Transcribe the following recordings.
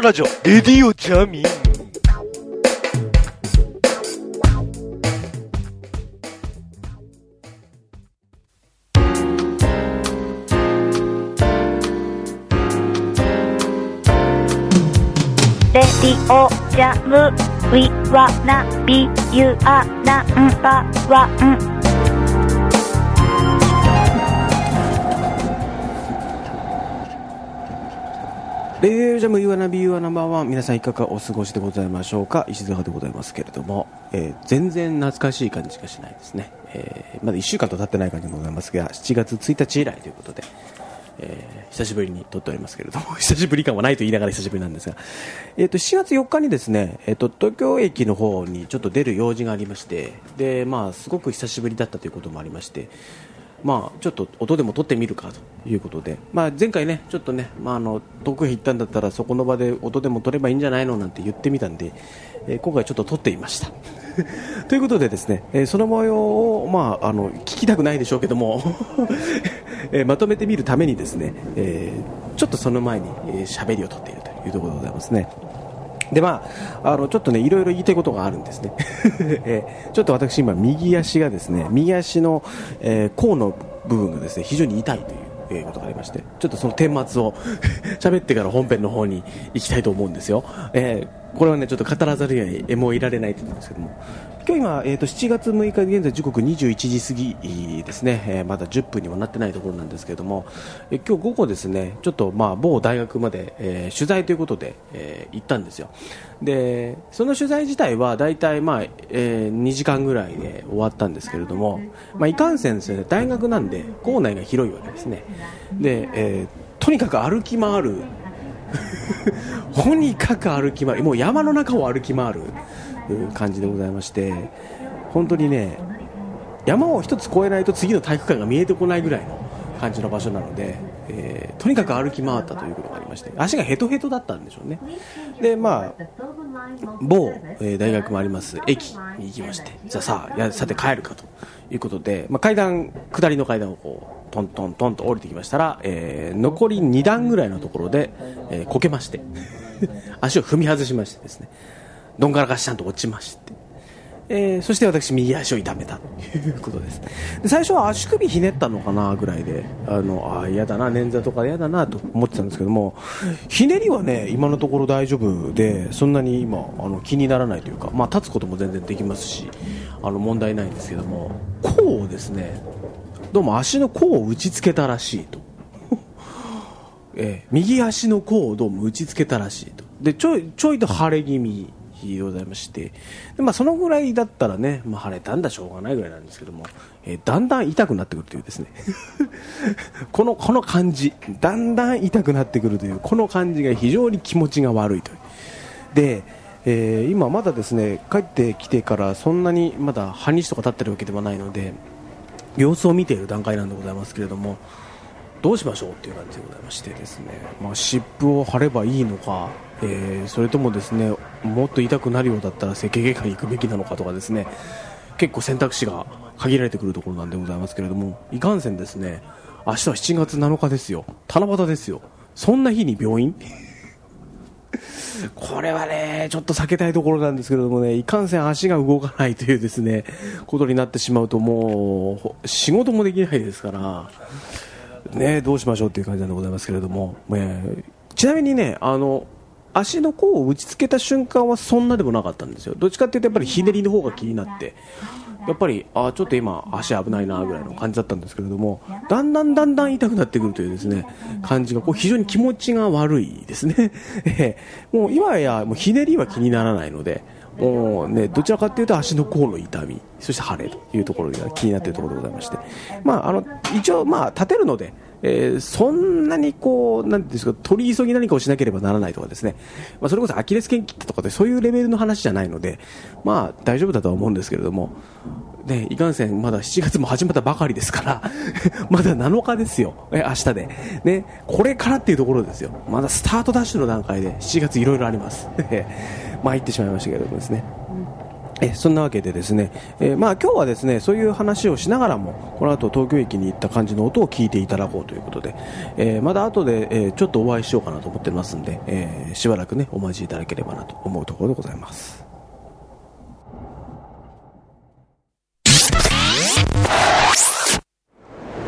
ラジオ、レディオジャミン。レディオジャム、ウィワナビユアナンバーン。レディオジャム You wanna be you are number one 皆さんいかがお過ごしでございましょうか？石塚でございますけれども、えー全然懐かしい感じがしないですね、えーまだ1週間と経ってない感じでございますが7月1日以来ということで、えー久しぶりに撮っておりますけれども 久しぶり感はないと言いながら久しぶりなんですが、えー、と7月4日にですね、えー、と東京駅の方にちょっと出る用事がありましてで、まあ、すごく久しぶりだったということもありましてまあ、ちょっと音でも撮ってみるかということで、まあ、前回ね、ちょっとね、まあ、あの遠くへ行ったんだったらそこの場で音でも撮ればいいんじゃないのなんて言ってみたんで、えー今回ちょっと撮ってみました。ということでですね、えーその模様を、まあ、あの聞きたくないでしょうけども、えーまとめてみるためにですね、えーちょっとその前に喋、えーりを撮っているというところでございますね。でまあ、あのちょっとねいろいろ言いたいことがあるんですね、えーちょっと私今右足がですね右足の、えー甲の部分がですね非常に痛いという。えーことがありましてちょっとその顛末を 喋ってから本編の方に行きたいと思うんですよ、えーこれはねちょっと語らざるにもういられないと思うんですけども。今日今、えー、と7月6日現在時刻21時過ぎですね、えーまだ10分にもなってないところなんですけれども、えー今日午後ですねちょっとまあ某大学まで、えー取材ということで、えー行ったんですよ。でその取材自体は大体まあ、えー2時間ぐらいで終わったんですけれども、まあ、いかんせんですね大学なんで校内が広いわけですね。で、えーとにかく歩き回る とにかく歩き回る。もう山の中を歩き回る。感じでございまして。本当にね山を一つ越えないと次の体育館が見えてこないぐらいの感じの場所なので、えーとにかく歩き回ったということがありまして。足がヘトヘトだったんでしょうね。でまあ某、えー大学もあります。駅に行きまして。じゃあさあやさて帰るかということで、まあ、階段下りの階段をこうトントントンと降りてきましたら、えー残り2段ぐらいのところで、えーこけまして 足を踏み外しましてですねどんからかしちゃんと落ちましてえーそして私、右足を痛めたということです。で最初は足首ひねったのかなぐらいであのあ嫌だな、捻挫とか嫌だなと思ってたんですけどもひねりはね今のところ大丈夫でそんなに今あの気にならないというか、まあ、立つことも全然できますしあの問題ないんですけども甲をですねどうも足の甲を打ちつけたらしいと。えー右足の甲をどうも打ちつけたらしいと。でちょいちょいと腫れ気味でございまして。で、まあ、そのぐらいだったらね、まあ、腫れたんだしょうがないぐらいなんですけども、えーだんだん痛くなってくるというですね。このこの感じ。だんだん痛くなってくるというこの感じが非常に気持ちが悪いという。で、えー今まだですね帰ってきてからそんなにまだ半日とか経ってるわけではないので様子を見ている段階なんでございますけれどもどうしましょうっていう感じでございましてですね、まあ、湿布を貼ればいいのか、えーそれともですねもっと痛くなるようだったら整形外科に行くべきなのかとかですね。結構選択肢が限られてくるところなんでございますけれどもいかんせんですね明日は7月7日ですよ。七夕ですよ。そんな日に病院？これはね、ちょっと避けたいところなんですけれどもね、いかんせん足が動かないというですね、ことになってしまうともう、仕事もできないですから、ね、どうしましょうっていう感じなんでございますけれども、えーちなみにね、あの、足の甲を打ちつけた瞬間はそんなでもなかったんですよ。どっちかっていうとやっぱりひねりの方が気になって、やっぱり、あーちょっと今足危ないなぐらいの感じだったんですけれども、だんだんだんだん痛くなってくるというですね、感じが、こう非常に気持ちが悪いですね。えーもう今やもうひねりは気にならないので、もうね、どちらかというと足の甲の痛み、そして腫れというところが気になっているところでございまして、まあ、あの、一応まあ立てるので、えーそんなにこう、なんですか、取り急ぎ何かをしなければならないとかですね、まあ、それこそアキレス腱切ったとかでそういうレベルの話じゃないので、まあ大丈夫だとは思うんですけれども、ね、いかんせんまだ7月も始まったばかりですから、まだ7日ですよ、え明日で、ね、これからっていうところですよ、まだスタートダッシュの段階で7月いろいろあります。参ってしまいましたけれどもですね。えそんなわけでですね、えーまあ今日はですねそういう話をしながらもこの後東京駅に行った感じの音を聞いていただこうということで、えーまだ後で、えーちょっとお会いしようかなと思ってますんで、えーしばらくねお待ちいただければなと思うところでございます。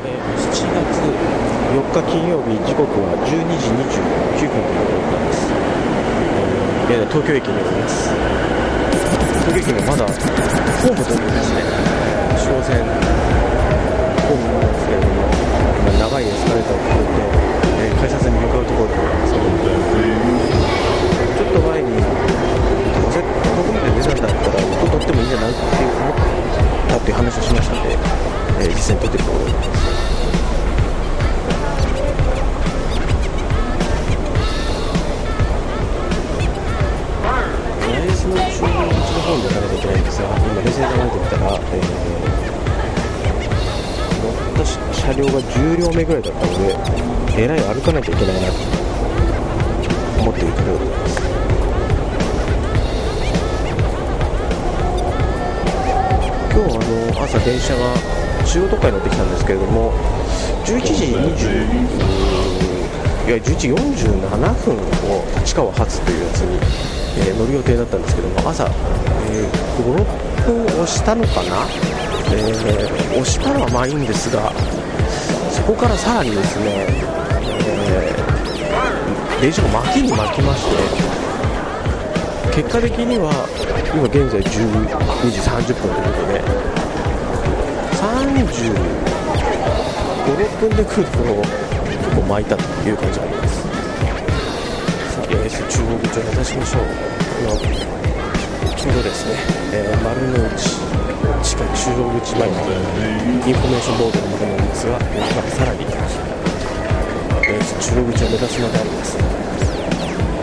え7月4日金曜日時刻は12時29分ということでございます、え現在東京駅におります東京駅もまだホームというですね中央線ホームなんですけれども今長いエスカレーターを越えて、えー改札に向かうところでございますちょっと前にどうせここまで出たんだったら音取ってもいいんじゃないって思ったっていう話をしましたので、えー実際に撮ってるところでございます方に出なきゃいけないんですが今冷静に考えてみたら、えー乗った車両が10両目ぐらいだったのでえらい歩かなきゃいけないなと思っているところでございます今日あの朝電車が中央特快に乗ってきたんですけれども11時20いや11時47分を立川発というやつに、えー乗る予定だったんですけども朝、えー、56分押したのかな、えー押したのはまあいいんですがそこからさらにですね、えー電車が巻きに巻きまして結果的には今現在12時30分ということで35、6分で来るところを結構巻いたという感じがあります。さあ、八重洲中央口を目指しましょうあのちょうどですね、えー丸の内地下中央口前にインフォメーションボードのものなんですが、えーまあさらに八重洲中央口を目指すまであります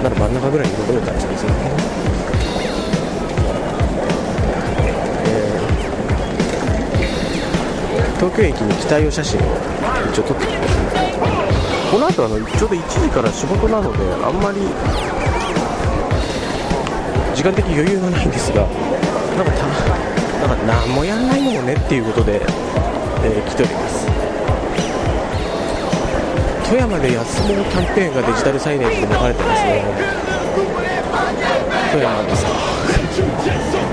なら真ん中ぐらいに戻れたんじゃないですかね東京駅に来た用写真を一応撮ってきてこの後あのちょうど1時から仕事なのであんまり時間的余裕がないんですがなんかたなんか何もやんないのもねっていうことで、えー来ております。富山で安物キャンペーンがデジタルサイネージで流れてますね。富山ですか。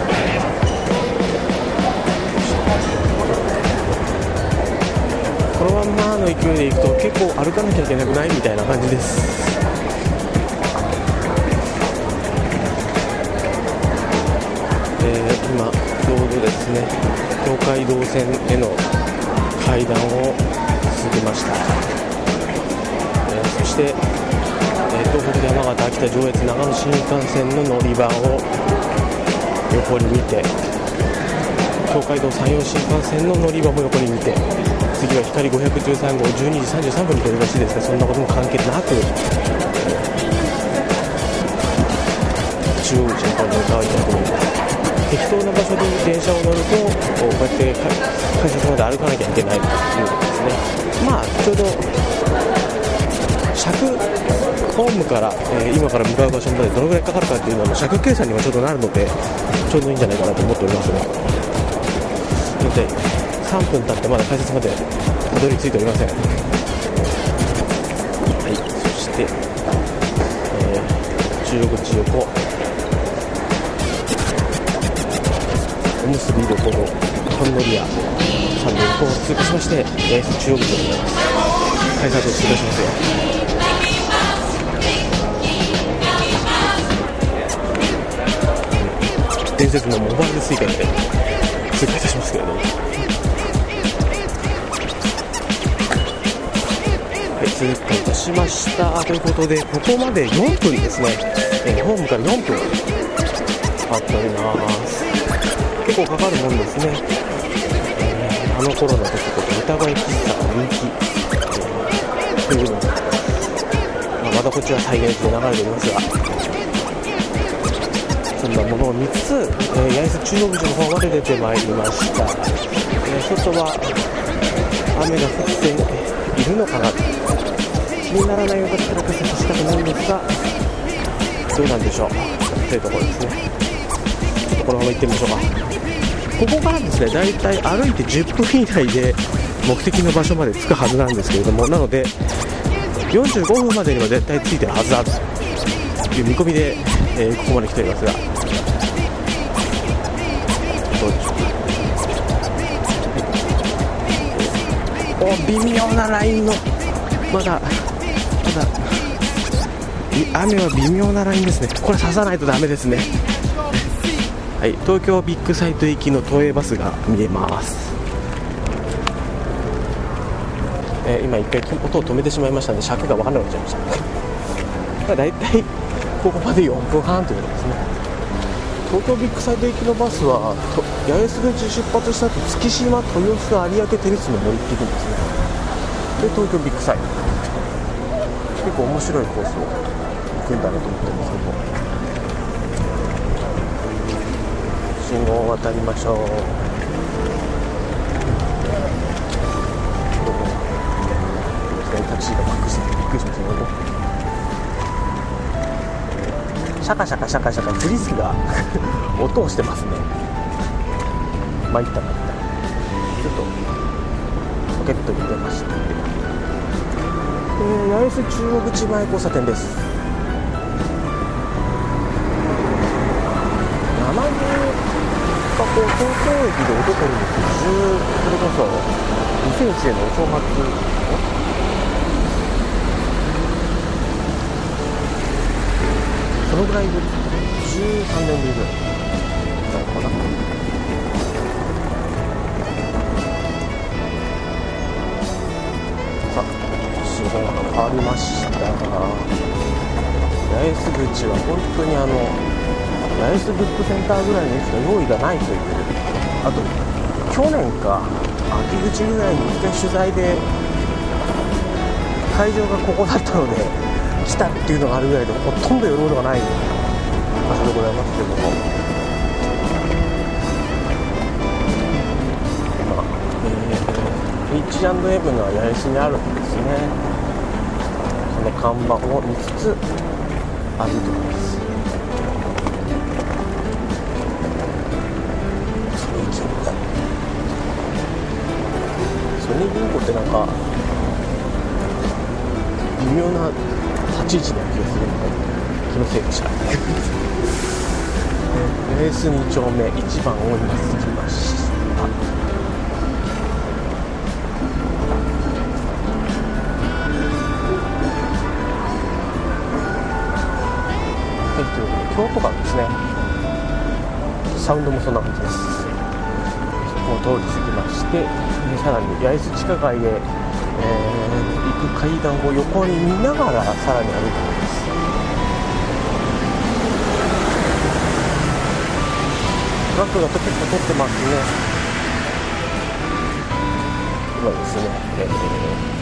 ままの勢いでいくと結構歩かなきゃいけなくないみたいな感じです。えー今ちょうどですね東海道線への階段を過ぎました、えーそして、えー東北山形秋田上越長野新幹線の乗り場を横に見て東海道山陽新幹線の乗り場も横に見て次は光513号12時33分に出るらしいですがそんなことも関係なく中央口の方に向かいたいと思います適当な場所に電車を乗るとこうやって改札まで歩かなきゃいけないということですねまあちょうど尺ホームから、えー今から向かう場所までどのぐらいかかるかっていうのは尺計算にはちょうどなるのでちょうどいいんじゃないかなと思っておりますね3分経ってまだ改札までたどり着いておりません。はい。そして、えー中央口横おむすび横のほんのり屋さんの横を通過しまして、えー中央口でございます。改札を通過しますよ。伝説のモバイルスイカで通過いたしますけれども。通過いたしました。ということでここまで4分ですね、えーホームから4分かかっております結構かかるもんですね、えーあの頃の時と歌声喫茶が人気、えーというの、まあ、またこっちは再現して流れておりますが。そんなものを見つつ、えー、八重洲中央口の方まで出てまいりました、えー外は雨が降っているのかなと。気にならないようだったら傘差したくないんですがどうなんでしょうというところですね。このまま行ってみましょうかここからですね大体歩いて10分以内で目的の場所まで着くはずなんですけれどもなので45分までには絶対着いてるはずだという見込みで、えーここまで来ておりますが。どうでしょうかはいお微妙なラインのまだだ雨は微妙なラインですね。これ刺さないとダメですね。はい東京ビッグサイト行きの都営バスが見えます。えー今一回音を止めてしまいましたので尺が分からなくなっちゃいました。まあ大体ここまで4分半ということですね。東京ビッグサイト行きのバスは八重洲口出発した後月島豊洲有明テニスの乗っていくんですね。で東京ビッグサイト。結構面白いコースを行くんだなと思ってるんですけど信号を渡りましょう。タクシーがバックしててびっくりしましたねシャカシャカシャカシャカ釣りすが音をしてますね参った参ったちょっとポケットに入れましたえー八重洲中央口前交差点です。生木がこう東京駅で音取るのって10それこそ2001年のお正月。そのぐらいぶり13年ぶりぐらい。が変わりました八重洲口は本当にあの八重洲ブックセンターぐらいのやつが用意がないというあと去年か秋口ぐらいに一回取材で会場がここだったので来たっていうのがあるぐらいでほとんど寄ることがない場所でございますけども、まあえー、H&M が八重洲にあるんですね。その看板を見つつ歩いております。ソニー銀行ってなんか微妙な立ち位置な気がするので気のせいでした。レース2丁目1番を今過ぎました。ということで京都間ですね。サウンドもそんな感じです。ここを通り過ぎましてさらに八重洲地下街へ、えー行く階段を横に見ながらさらに歩いてます。トラックが結構通ってますね。今ですね、えー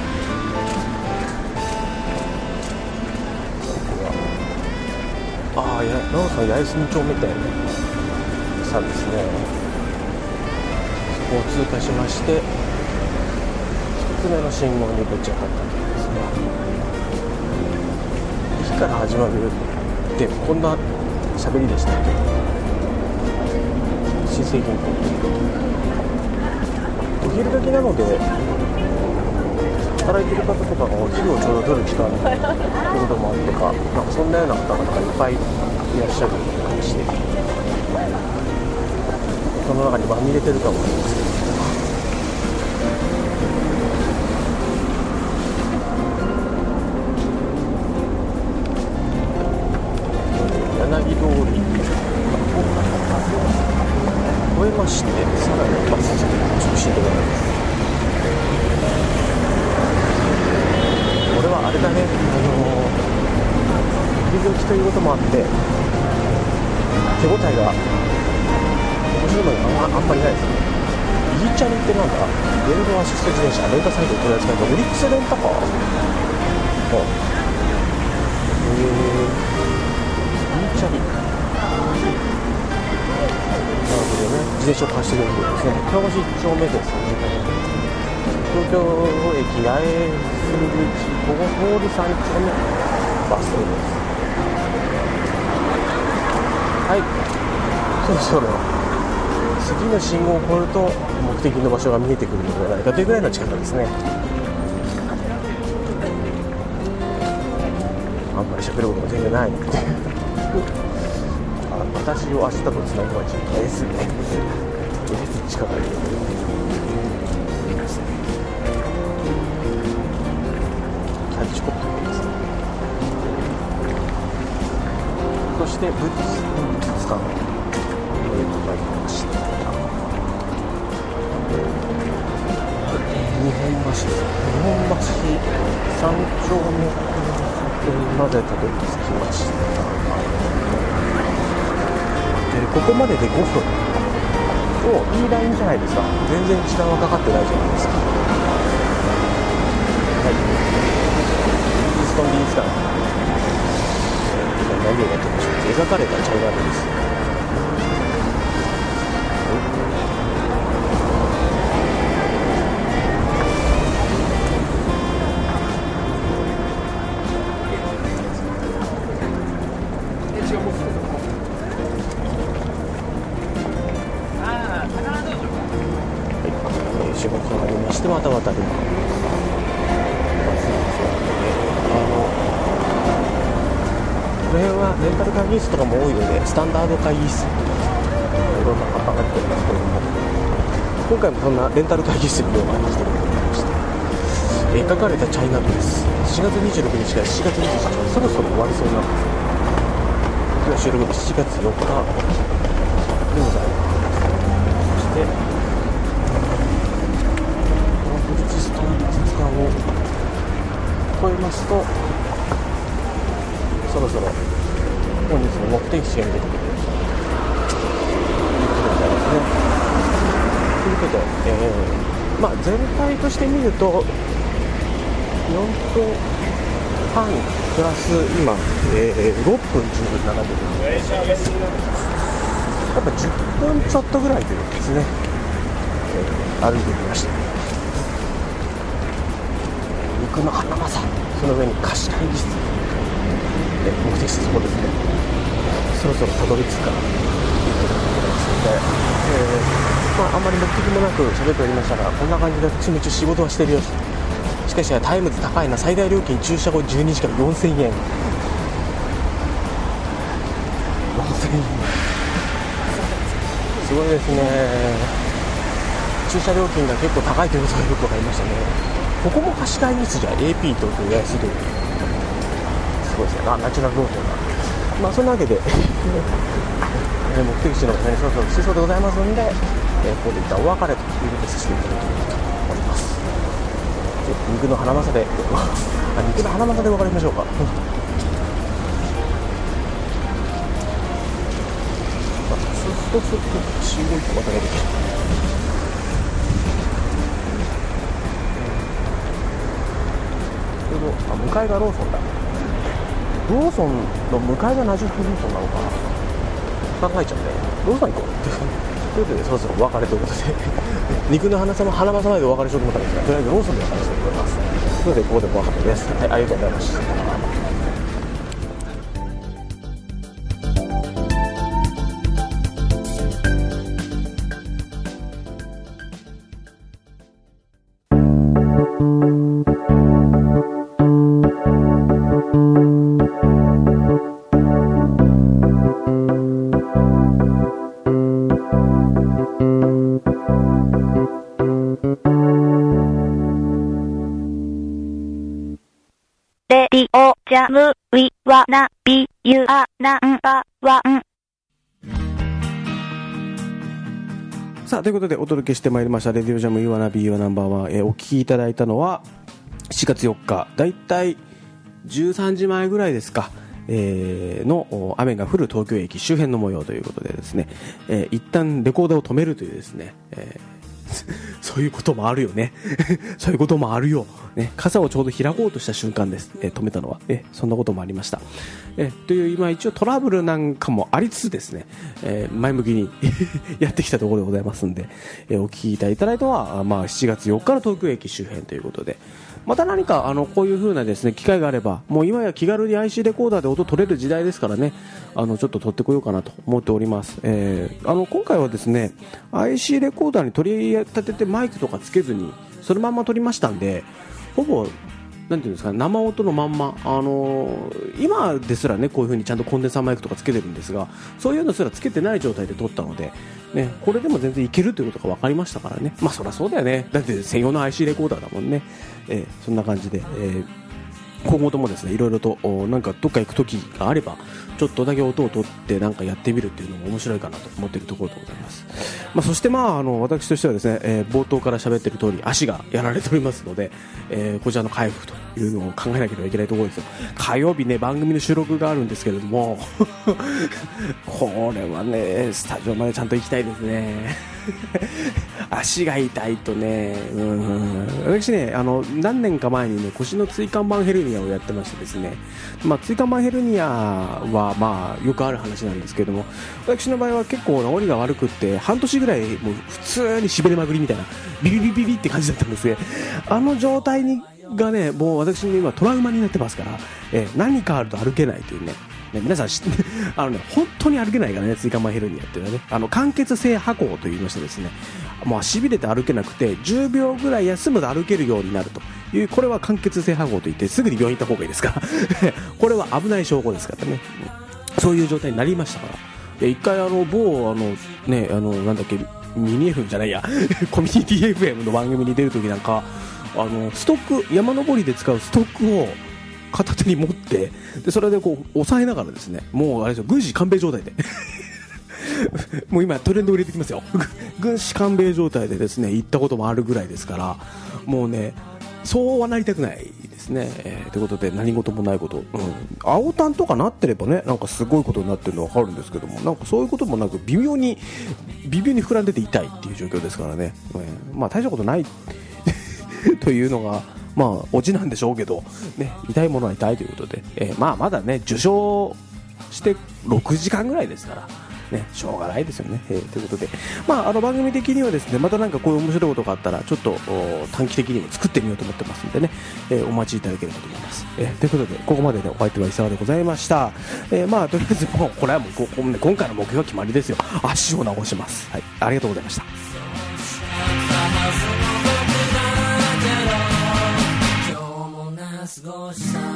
ああ奈緒さん八重洲2丁目店さですね。そこを通過しまして1つ目の信号にぶち当たったわけですね。駅から始まるってこんな喋りでしたっけ？新生銀行。お昼時なので働いてる方とかがお昼をちょうど取る時間ってこともあってかなんかそんなような方々がいっぱいいらっしゃる感じでその中にまみれてるかもしれないですけど柳通り越えましてさらにバス中心でございますこれはあれだね。あのー、きということもあって手応えが面白いのがあんまあんまりないですね。イーチャリってなんだ電動アシスト自転車レンタサイト取り扱いのオリックスレンタカーあへえイーチャリ。なるほどね自転車を貸してくれるんですね。京橋1丁目です。ね東京駅八重洲口ここ通り3丁目バス停ですはい。そろそろ次の信号を越えると目的の場所が見えてくるのではないかというぐらいの近さですね。あんまり喋ることも全然ない。のであ私を明日とつなぐのは GPS ね。GPS 近くに。して物質館えーと参りました。日本橋です。日本橋三丁目までたどり着きました。でここまでで5分。おいいラインじゃないですか。全然時間はかかってないじゃないですか。はい。イーストン美術館何をやってましょう描かれたチャイナドレスはい、えー仕事がありましてまた渡ります。あのこのこの辺はレンタル会議室とかも多いのでスタンダード会議室。いろんな方がっておりますけれども。今回もそんなレンタル会議室に用がしておりまして。描かれたチャイナドレス。4月26日から7月27日。そろそろ終わりそうな。んです今日収録日。7月4日でございます。そしてこのブリヂストン美術館を越えますとろそろ。本日の目的地が見えてくるということでございますね。ということで、えーまあ、全体として見ると4分半プラス今、えー6分17秒やっぱ10分ちょっとぐらいということですね、えー歩いてきました。肉の花正その上に貸し会議室。で目的地そこですね。そろそろたどり着くか。なということでございますので、えーまあ、あんまり目的もなく喋っておりましたがこんな感じで私も一応仕事はしてるよ。しかしタイムズ高いな。最大料金駐車後12時間4000円。4000円。すごいですね。駐車料金が結構高いということがよく分かりましたね。ここも貸し会議室じゃ AP という安いというすごいですね。あナチュラルロードがまあそんなわけで。え ー目的地の方にそろそろ着きそうでございますので、えーここで一旦お別れということでさせていただきたいと思います肉の花正であ肉の花正でお別れしましょうか。まあそうすると集合1個またができるちょうどあ向かいがローソンだ。ローソンの向かいがナジュフローソンなのかな？考えちゃうねローソン行こう。ということでそろそろお別れということで。肉の花様花正までお別れしようと思ったんですがとりあえずローソンでお別れしたいと思います。ということでここでお別れです。はいありがとうございました。ムウィワナビユアナンバーワン。さあ、ということでお届けしてまいりました、レディオジャム You wanna be your number one、えーお聞きいただいたのは、7月4日、だいたい13時前ぐらいですか、えーの雨が降る東京駅周辺の模様ということでですね、えー一旦レコーダーを止めるというですね、えー そういうこともあるよね。そういうこともあるよ。ね、傘をちょうど開こうとした瞬間です、え止めたのは、えそんなこともありました、えという今一応トラブルなんかもありつつですね、え前向きに やってきたところでございますんで、えお聞きいただいたのは、まあ、7月4日の東京駅周辺ということで。また何かあのこういう風なですね機会があればもう今や気軽に IC レコーダーで音取れる時代ですからね。あのちょっと取ってこようかなと思っております、えーあの今回はですね IC レコーダーに取り立ててマイクとかつけずにそのまま撮りましたんでほぼなんていうんですか生音のまんま、あのー今ですらねこういう風にちゃんとコンデンサーマイクとかつけてるんですがそういうのすらつけてない状態で撮ったので、ね、これでも全然いけるということが分かりましたからね。まあそりゃそうだよね。だって専用の IC レコーダーだもんね、えーそんな感じで、えー今後ともですねいろいろとおなんかどっか行く時があればちょっとだけ音を取ってなんかやってみるっていうのも面白いかなと思っているところでございます、まあ、そしてまああの私としてはですね、えー冒頭から喋っている通り足がやられておりますので、えーこちらの回復というのを考えなければいけないところですよ。火曜日ね番組の収録があるんですけれども これはねスタジオまでちゃんと行きたいですね。足が痛いとね、うん、私ねあの何年か前にね腰の椎間板ヘルニアをやってましてですね、まあ、椎間板ヘルニアはまあよくある話なんですけども私の場合は結構治りが悪くって半年ぐらいもう普通にしびれまくりみたいなビリビリビって感じだったんですね。あの状態にがねもう私の今トラウマになってますから、えー何かあると歩けないというねね、皆さん知ってあのね本当に歩けないからね椎間板ヘルニアっていうのはね。あの間欠性跛行と言いましてですねもうしびれて歩けなくて10秒ぐらい休むと歩けるようになると。いうこれは間欠性跛行といってすぐに病院行った方がいいですから。これは危ない証拠ですからね。そういう状態になりましたから。で一回あの某あのねあのなんだっけミニ FM じゃないや。コミュニティ FM の番組に出るときなんかあのストック山登りで使うストックを片手に持ってでそれでこう押さえながらですねもうあれですよ軍師官兵衛状態で。もう今トレンド売れてきますよ。軍師官兵衛状態でですね行ったこともあるぐらいですからもうねそうはなりたくないですね、えーということで何事もないこと、うん、青タンとかなってればねなんかすごいことになってるの分かるんですけどもなんかそういうこともなく微妙に微妙に膨らんでて痛いっていう状況ですからね、えーまあ大したことない というのが、まあ、オチなんでしょうけど、ね、痛いものは痛いということで、えーまあ、まだね、受賞して6時間ぐらいですから、ね、しょうがないですよね。えーということで、まあ、あの番組的にはですね、またなんかこういう面白いことがあったら、ちょっと短期的にも作ってみようと思ってますんでね、えーお待ちいただければと思います。えーということで、ここまででお相手は伊沢でございました。えーまあ、とりあえずもう、これはもうここ今回の目標は決まりですよ。足を直します。はい、ありがとうございました。過ごした